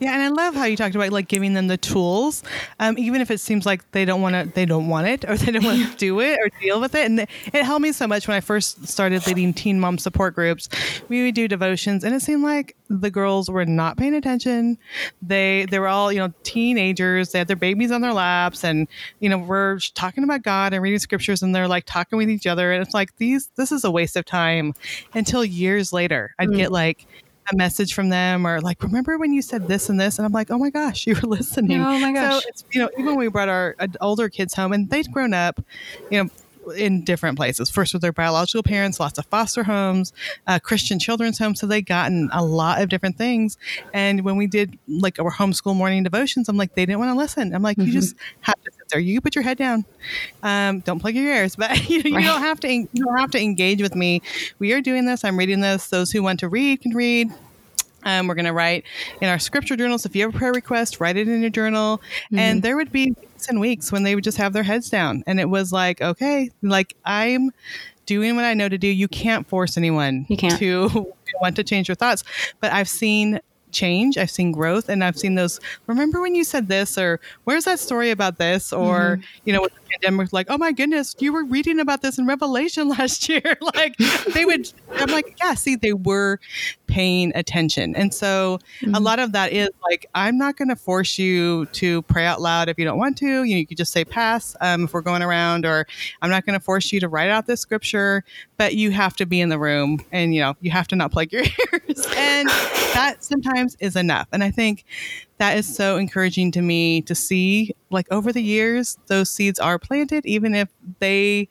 Yeah, and I love how you talked about like giving them the tools, um, even if it seems like they don't want to, they don't want it, or they don't want to do it or deal with it. And it helped me so much when I first started leading teen mom support groups. We would do devotions, and it seemed like the girls were not paying attention. They they were all you know teenagers. They had their babies on their laps, and you know we're talking about God and reading scriptures, and they're like talking with each other, and it's like these this is a waste of time. Until years later, I'd mm. get like a message from them or like, remember when you said this and this? And I'm like, oh my gosh, you were listening. Oh my gosh. So it's, you know, even when we brought our older kids home and they'd grown up, you know, in different places. First with their biological parents, lots of foster homes, uh, Christian children's homes. So they'd gotten a lot of different things. And when we did like our homeschool morning devotions, I'm like, they didn't want to listen. I'm like, mm-hmm. you just have to there. You put your head down. Um, don't plug your ears, but you, you right. don't have to. You don't have to engage with me. We are doing this. I'm reading this. Those who want to read can read. Um, we're going to write in our scripture journals. If you have a prayer request, write it in your journal. Mm-hmm. And there would be weeks and weeks when they would just have their heads down. And it was like, okay, like I'm doing what I know to do. You can't force anyone you can't. to want to change your thoughts. But I've seen change. I've seen growth and I've seen those. Remember when you said this, or where's that story about this? Or, mm-hmm. you know, with the pandemic, like, oh my goodness, you were reading about this in Revelation last year. like they would, I'm like, yeah, see, they were paying attention. And so mm-hmm. a lot of that is like, I'm not going to force you to pray out loud if you don't want to. You, know, you could just say pass um, if we're going around, or I'm not going to force you to write out this scripture, but you have to be in the room and, you know, you have to not plug your ears. and that sometimes is enough. And I think that is so encouraging to me to see like over the years those seeds are planted even if they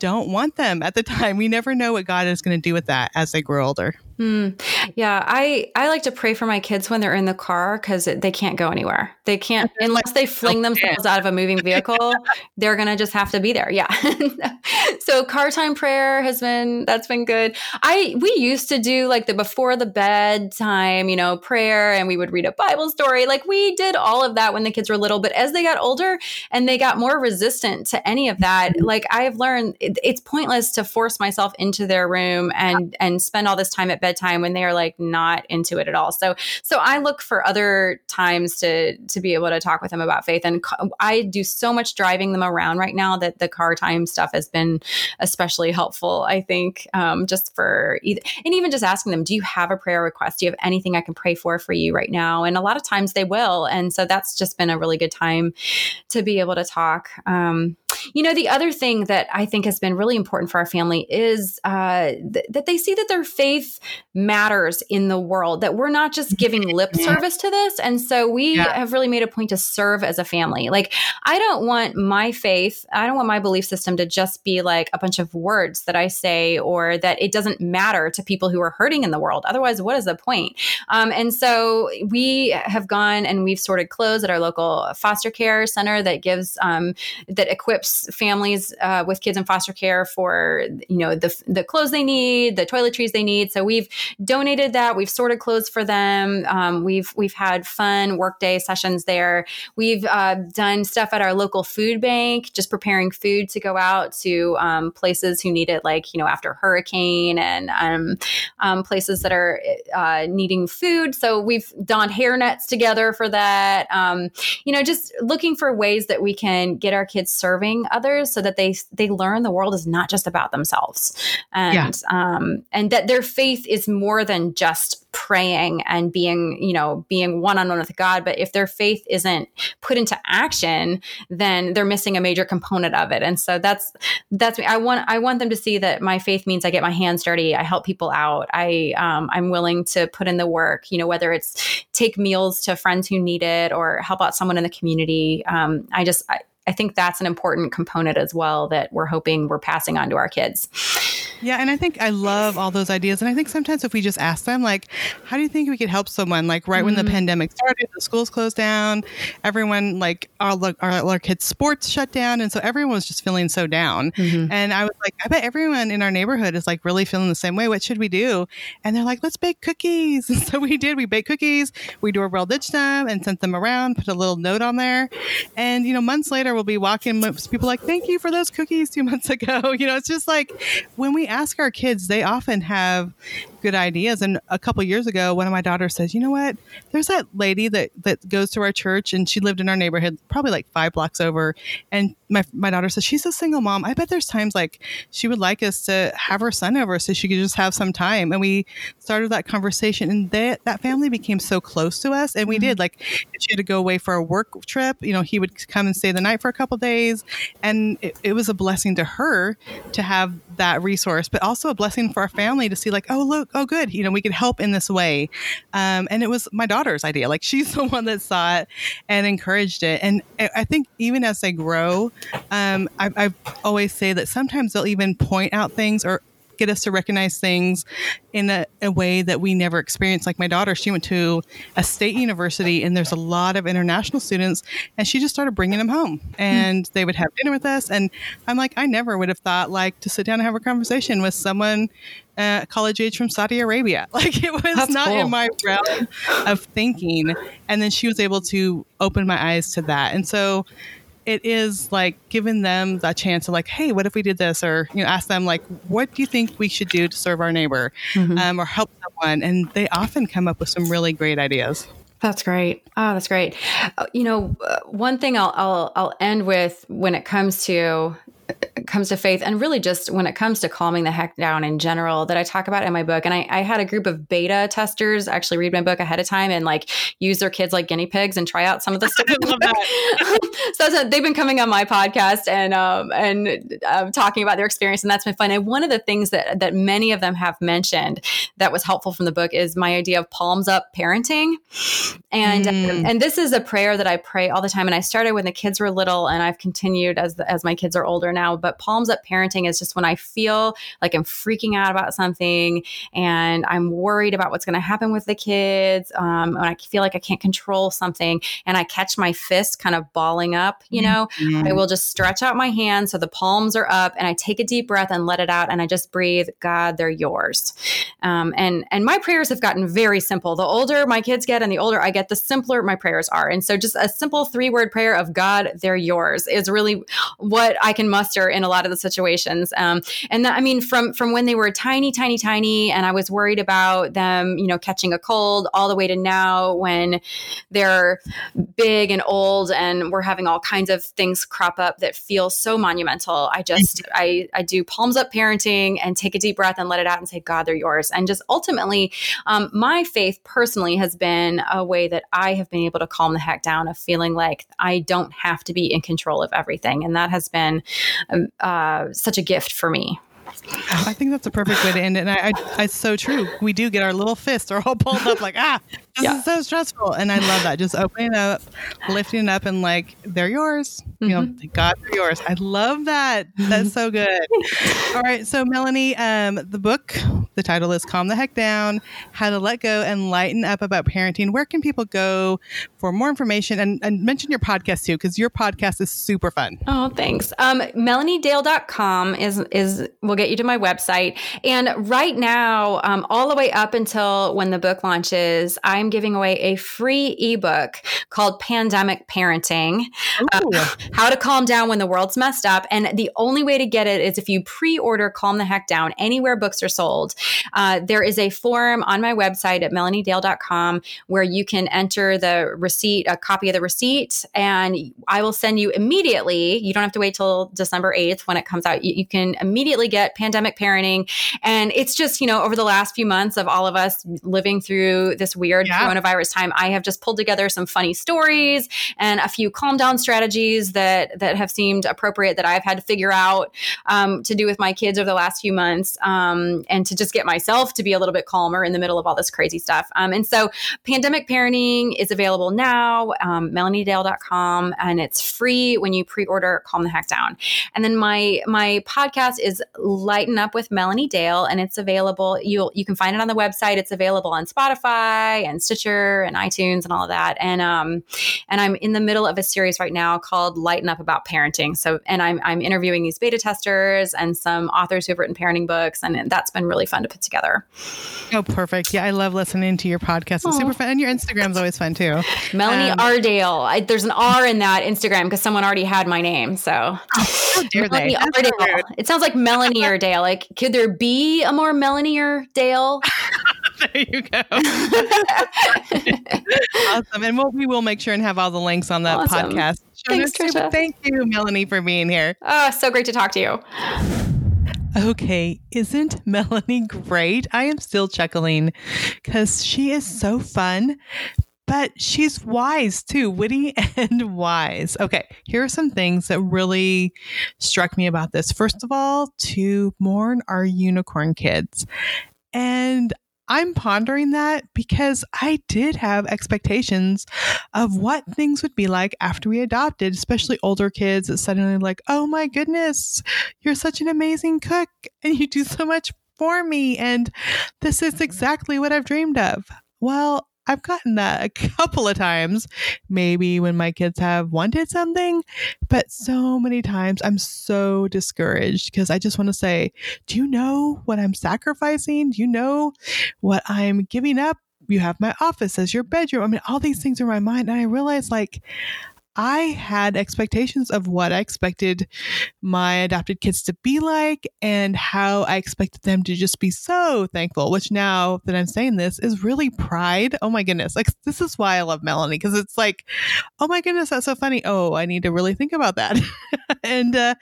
don't want them at the time. We never know what god is going to do with that as they grow older Mm. Yeah, I I like to pray for my kids when they're in the car because they can't go anywhere. They can't unless they fling themselves out of a moving vehicle. they're gonna just have to be there. Yeah. so car time prayer has been that's been good. I we used to do like the before the bed time, you know, prayer, and we would read a Bible story. Like we did all of that when the kids were little. But as they got older and they got more resistant to any of that, mm-hmm. like I have learned, it, it's pointless to force myself into their room and and spend all this time at bed bedtime when they are like not into it at all. So so I look for other times to to be able to talk with them about faith and I do so much driving them around right now that the car time stuff has been especially helpful. I think um, just for either, and even just asking them, do you have a prayer request? Do you have anything I can pray for for you right now? And a lot of times they will, and so that's just been a really good time to be able to talk. Um, you know, the other thing that I think has been really important for our family is uh, th- that they see that their faith matters in the world, that we're not just giving lip service to this. And so we yeah. have really made a point to serve as a family. Like, I don't want my faith, I don't want my belief system to just be like a bunch of words that I say or that it doesn't matter to people who are hurting in the world. Otherwise, what is the point? Um, and so we have gone and we've sorted clothes at our local foster care center that gives um, that equips families uh, with kids in foster care for you know the the clothes they need, the toiletries they need. So we've donated that. We've sorted clothes for them. Um, we've we've had fun workday sessions there. We've uh, done stuff at our local food bank, just preparing food to go out to um, places who need it, like you know after hurricane and um, um, places that are uh, needing food. So we've donned hair nets together for that. Um, you know, just looking for ways that we can get our kids serving others so that they they learn the world is not just about themselves, and yeah. um, and that their faith is more than just praying and being you know being one on one with God. But if their faith isn't put into action, then they're missing a major component of it. And so that's that's me. I want I want them to see that my faith means I get my hands dirty. I help people out. I um, I'm willing to put in the work. You know, whether it's take meals to friends who need it or help out someone in the community. Um, I just I, I think that's an important component as well that we're hoping we're passing on to our kids. Yeah, and I think I love all those ideas. And I think sometimes if we just ask them, like, how do you think we could help someone? Like, right mm-hmm. when the mm-hmm. pandemic started, the schools closed down, everyone, like, all our, our, our, kids' sports shut down. And so everyone was just feeling so down. Mm-hmm. And I was like, I bet everyone in our neighborhood is like really feeling the same way. What should we do? And they're like, let's bake cookies. And so we did. We baked cookies, we doorbell ditched them and sent them around, put a little note on there. And, you know, months later, we'll be walking people like, thank you for those cookies two months ago. You know, it's just like when we ask our kids, they often have good ideas. And a couple years ago, one of my daughters says, "You know what? There's that lady that that goes to our church, and she lived in our neighborhood, probably like five blocks over. And my my daughter says she's a single mom. I bet there's times like she would like us to have her son over so she could just have some time. And we started that conversation, and that that family became so close to us. And we mm-hmm. did like she had to go away for a work trip, you know, he would come and stay the night for a couple days, and it, it was a blessing to her to have that resource, but also a blessing for our family to see like, oh look oh, good, you know, we could help in this way. Um, and it was my daughter's idea. Like she's the one that saw it and encouraged it. And I think even as they grow, um, I, I always say that sometimes they'll even point out things or get us to recognize things in a, a, way that we never experienced. Like my daughter, she went to a state university and there's a lot of international students, and she just started bringing them home and mm. they would have dinner with us. And I'm like, I never would have thought like to sit down and have a conversation with someone uh, college age from Saudi Arabia. Like it was That's not cool. in my realm of thinking. And then she was able to open my eyes to that. And so it is like giving them that chance of like, hey, what if we did this? Or you know, ask them like, what do you think we should do to serve our neighbor, mm-hmm. um, or help someone? And they often come up with some really great ideas. That's great. Oh, that's great. Uh, you know, uh, one thing I'll, I'll I'll end with when it comes to comes to faith and really just when it comes to calming the heck down in general that I talk about in my book. And I, I, had a group of beta testers actually read my book ahead of time and like use their kids like guinea pigs and try out some of the stuff. so they've been coming on my podcast and um, and uh, talking about their experience, and that's been fun. And one of the things that that many of them have mentioned that was helpful from the book is my idea of palms up parenting, and mm. and this is a prayer that I pray all the time. And I started when the kids were little, and I've continued as the, as my kids are older now now, but palms up parenting is just when I feel like I'm freaking out about something and I'm worried about what's going to happen with the kids. Um, when I feel like I can't control something and I catch my fist kind of balling up, you know, mm-hmm. I will just stretch out my hands so the palms are up and I take a deep breath and let it out and I just breathe, God, they're yours. Um, and, and my prayers have gotten very simple. The older my kids get and the older I get, the simpler my prayers are. And so just a simple three word prayer of God, they're yours is really what I can muster in a lot of the situations. Um, and that, I mean, from from when they were tiny, tiny, tiny, and I was worried about them, you know, catching a cold, all the way to now when they're big and old, and we're having all kinds of things crop up that feel so monumental. I just I I do palms up parenting and take a deep breath and let it out and say, God, they're yours. And just ultimately, um, my faith personally has been a way that I have been able to calm the heck down of feeling like I don't have to be in control of everything, and that has been uh, such a gift for me. I think that's a perfect way to end it. And I, I, it's so true. We do get our little fists are all pulled up like, ah, this yeah. is so stressful. And I love that. Just opening up, lifting up, and like, they're yours. Mm-hmm. You know, mm-hmm. God, they're yours. I love that. That's so good. all right. So, Melanie, um, the book The title is Calm the Heck Down How to Let Go and Lighten Up About Parenting. Where can people go for more information? And, and mention your podcast too, because your podcast is super fun. Oh, thanks. Um, MelanieDale.com is, is, will get you to my website. And right now, um, all the way up until when the book launches, I'm giving away a free ebook called Pandemic Parenting uh, How to Calm Down When the World's Messed Up. And the only way to get it is if you pre order Calm the Heck Down anywhere books are sold. Uh, there is a form on my website at melaniedale.com where you can enter the receipt, a copy of the receipt, and I will send you immediately. You don't have to wait till December 8th when it comes out. You, you can immediately get pandemic parenting. And it's just, you know, over the last few months of all of us living through this weird yeah. coronavirus time, I have just pulled together some funny stories and a few calm down strategies that that have seemed appropriate that I've had to figure out um, to do with my kids over the last few months um, and to just get myself to be a little bit calmer in the middle of all this crazy stuff. Um, and so, pandemic parenting is available now, um, melaniedale.com, and it's free when you pre-order Calm the Heck Down. And then my my podcast is Lighten Up with Melanie Dale, and it's available. You you can find it on the website. It's available on Spotify and Stitcher and iTunes and all of that. And um and I'm in the middle of a series right now called Lighten Up About Parenting. So and I'm I'm interviewing these beta testers and some authors who have written parenting books, and that's been really fun to put together. Oh, perfect! Yeah, I love listening to your podcast. It's super fun, and your Instagram's always fun too. Melanie um, Ardale. I, there's an R in that Instagram because someone already had my name. So dare Melanie? Ardale. It sounds like Melanie or Dale. Like, could there be a more Melanie or Dale? there you go. awesome. And we'll, we will make sure and have all the links on the awesome. podcast. Thanks, Tricia. Thank you, Melanie, for being here. Oh, so great to talk to you. Okay, isn't Melanie great? I am still chuckling because she is so fun, but she's wise too, witty and wise. Okay, here are some things that really struck me about this. First of all, to mourn our unicorn kids. And I'm pondering that because I did have expectations of what things would be like after we adopted, especially older kids that suddenly like, oh my goodness, you're such an amazing cook and you do so much for me. And this is exactly what I've dreamed of. Well, I've gotten that a couple of times, maybe when my kids have wanted something, but so many times I'm so discouraged because I just want to say, Do you know what I'm sacrificing? Do you know what I'm giving up? You have my office as your bedroom. I mean, all these things are in my mind. And I realize, like, I had expectations of what I expected my adopted kids to be like and how I expected them to just be so thankful, which now that I'm saying this is really pride. Oh my goodness. Like, this is why I love Melanie because it's like, oh my goodness, that's so funny. Oh, I need to really think about that. and uh,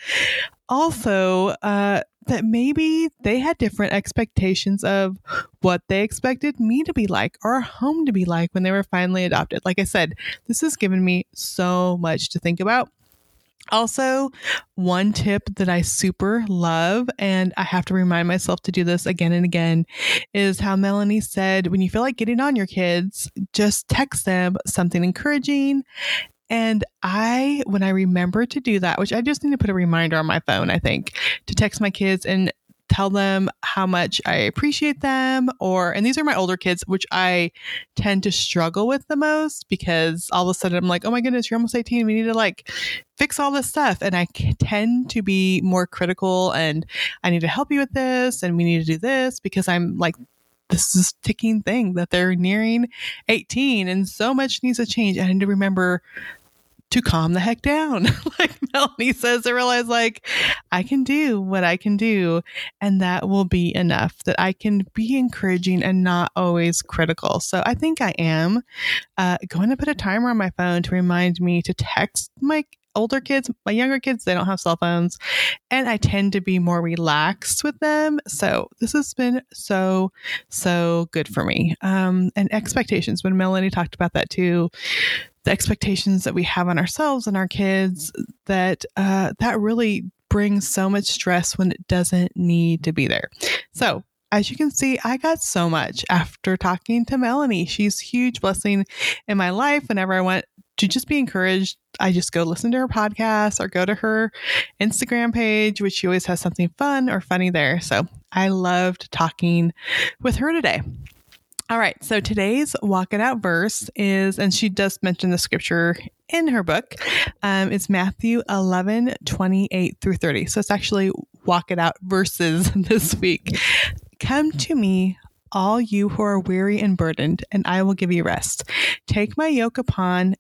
also, uh, that maybe they had different expectations of what they expected me to be like or home to be like when they were finally adopted. Like I said, this has given me so much to think about. Also, one tip that I super love, and I have to remind myself to do this again and again, is how Melanie said when you feel like getting on your kids, just text them something encouraging and I, when I remember to do that, which I just need to put a reminder on my phone, I think, to text my kids and tell them how much I appreciate them or and these are my older kids which I tend to struggle with the most because all of a sudden I'm like oh my goodness you're almost 18 we need to like fix all this stuff and I tend to be more critical and I need to help you with this and we need to do this because I'm like this is ticking thing that they're nearing 18 and so much needs to change. I need to remember to calm the heck down. like Melanie says, to realize like I can do what I can do, and that will be enough. That I can be encouraging and not always critical. So I think I am uh, going to put a timer on my phone to remind me to text my older kids, my younger kids, they don't have cell phones, and I tend to be more relaxed with them. So this has been so, so good for me. Um, and expectations, when Melanie talked about that too, the expectations that we have on ourselves and our kids that uh, that really brings so much stress when it doesn't need to be there. So as you can see, I got so much after talking to Melanie. She's huge blessing in my life. Whenever I want to just be encouraged, I just go listen to her podcast or go to her Instagram page, which she always has something fun or funny there. So I loved talking with her today. All right, so today's walk it out verse is, and she does mention the scripture in her book, um, it's Matthew 11, 28 through 30. So it's actually walk it out verses this week. Come to me, all you who are weary and burdened, and I will give you rest. Take my yoke upon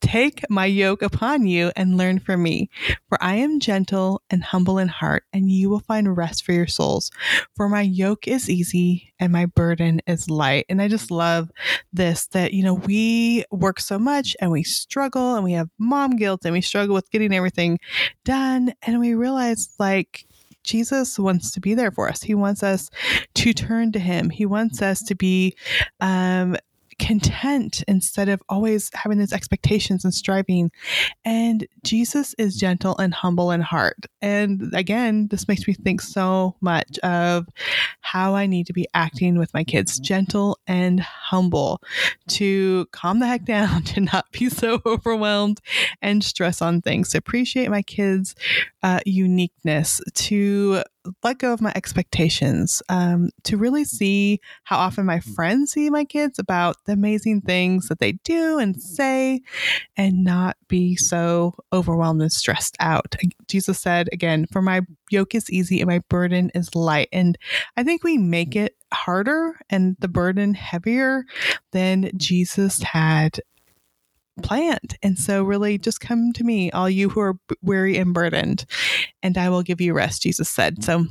Take my yoke upon you and learn from me, for I am gentle and humble in heart, and you will find rest for your souls. For my yoke is easy and my burden is light. And I just love this that, you know, we work so much and we struggle and we have mom guilt and we struggle with getting everything done. And we realize, like, Jesus wants to be there for us. He wants us to turn to Him. He wants us to be um, content instead of always having these expectations and striving. And Jesus is gentle and humble in heart. And again, this makes me think so much of how I need to be acting with my kids gentle and humble to calm the heck down, to not be so overwhelmed and stress on things, to appreciate my kids' uh, uniqueness, to let go of my expectations, um, to really see how often my mm. friends see my kids about the amazing things that they do and mm. say, and not be so overwhelmed and stressed out. Jesus said again, For my yoke is easy and my burden is light. And I think we make mm. it harder and the burden heavier than Jesus had planned. And so, really, just come to me, all you who are weary and burdened, and I will give you rest, Jesus said. So,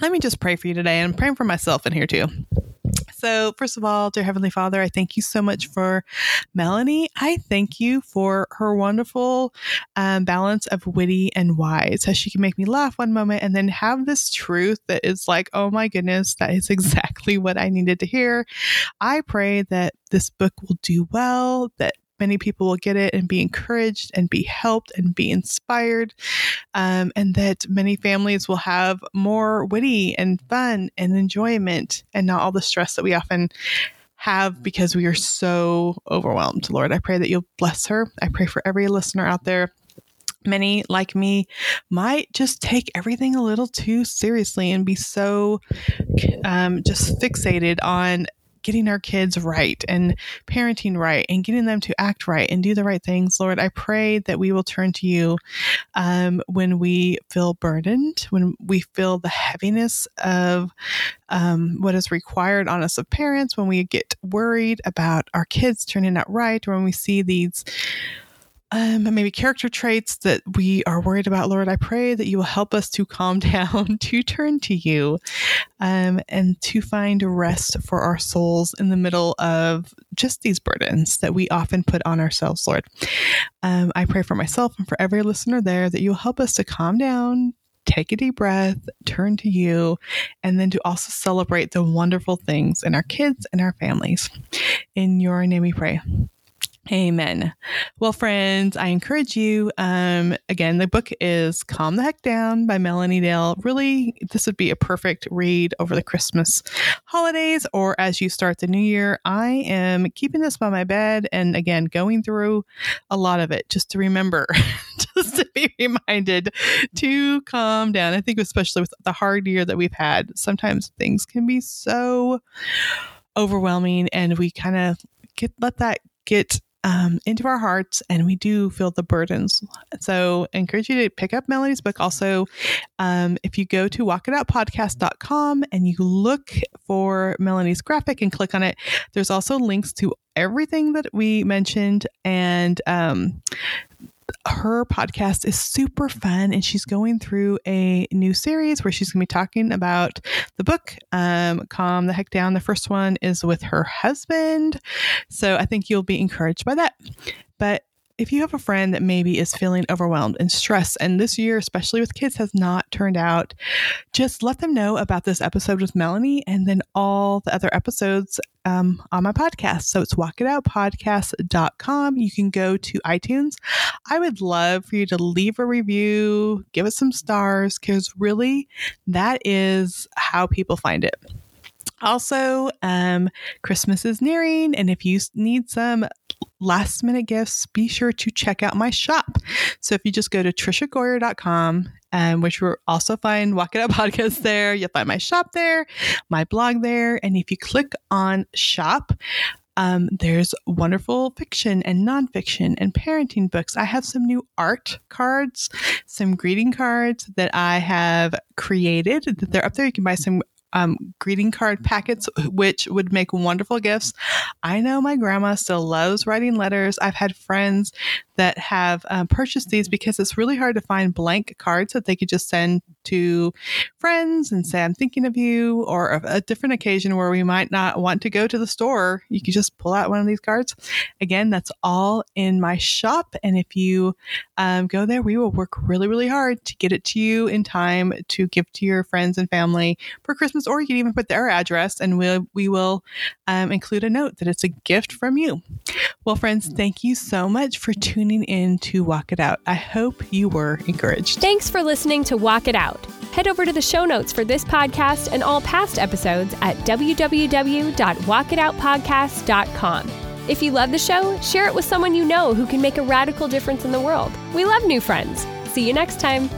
let me just pray for you today. I'm praying for myself in here too. So, first of all, dear Heavenly Father, I thank you so much for Melanie. I thank you for her wonderful um, balance of witty and wise, how she can make me laugh one moment and then have this truth that is like, oh my goodness, that is exactly what I needed to hear. I pray that this book will do well, that many people will get it and be encouraged and be helped and be inspired, um, and that many families will have more witty and fun and enjoyment and not all the stress that we often have because we are so overwhelmed. Lord, I pray that you'll bless her. I pray for every listener out there many like me might just take everything a little too seriously and be so um, just fixated on getting our kids right and parenting right and getting them to act right and do the right things, Lord, I pray that we will turn to you um, when we feel burdened, when we feel the heaviness of um, what is required on us of parents, when we get worried about our kids turning out right, or when we see these um, maybe character traits that we are worried about, Lord, I pray that you will help us to calm down, to turn to you, um, and to find rest for our souls in the middle of just these burdens that we often put on ourselves, Lord. Um, I pray for myself and for every listener there that you'll help us to calm down, take a deep breath, turn to you, and then to also celebrate the wonderful things in our kids and our families. In your name we pray. Amen. Well, friends, I encourage you. Um, again, the book is Calm the Heck Down by Melanie Dale. Really, this would be a perfect read over the Christmas holidays or as you start the new year. I am keeping this by my bed and again, going through a lot of it just to remember, just to be reminded to calm down. I think, especially with the hard year that we've had, sometimes things can be so overwhelming and we kind of get let that get um, into our hearts and we do feel the burdens. So I encourage you to pick up Melanie's book. Also, um, if you go to walkitoutpodcast.com and you look for Melanie's graphic and click on it, there's also links to everything that we mentioned and um, her podcast is super fun and she's going through a new series where she's going to be talking about the book um, calm the heck down. The first one is with her husband. So i think you'll be encouraged by that. But if you have a friend that maybe is feeling overwhelmed and stressed, and this year, especially with kids, has not turned out, just let them know about this episode with Melanie and then all the other episodes um, on my podcast. So it's walkitoutpodcast.com. You can go to iTunes. I would love for you to leave a review, give it some stars, because really that is how people find it. Also, um, Christmas is nearing, and if you need some last minute gifts, be sure to check out my shop. So if you just go to triciagoyer.com, um, which will also find Walk It Up podcast there, you'll find my shop there, my blog there. And if you click on shop, um, there's wonderful fiction and nonfiction and parenting books. I have some new art cards, some greeting cards that I have created. That they're up there. You can buy some um, greeting card packets, which would make wonderful gifts. I know my grandma still loves writing letters. I've had friends that have um, purchased these because it's really hard to find blank cards that they could just send to friends and say, I'm thinking of you, or a, a different occasion where we might not want to go to the store. You can just pull out one of these cards. Again, that's all in my shop. And if you um, go there, we will work really, really hard to get it to you in time to give to your friends and family for Christmas, or you can even put their address and we'll, we will um, include a note that it's a gift from you. Well, friends, thank you so much for tuning tuning in to Walk It Out. I hope you were encouraged. Thanks for listening to Walk It Out. Head over to the show notes for this podcast and all past episodes at www.walkitoutpodcast.com. If you love the show, share it with someone you know who can make a radical difference in the world. We love new friends. See you next time.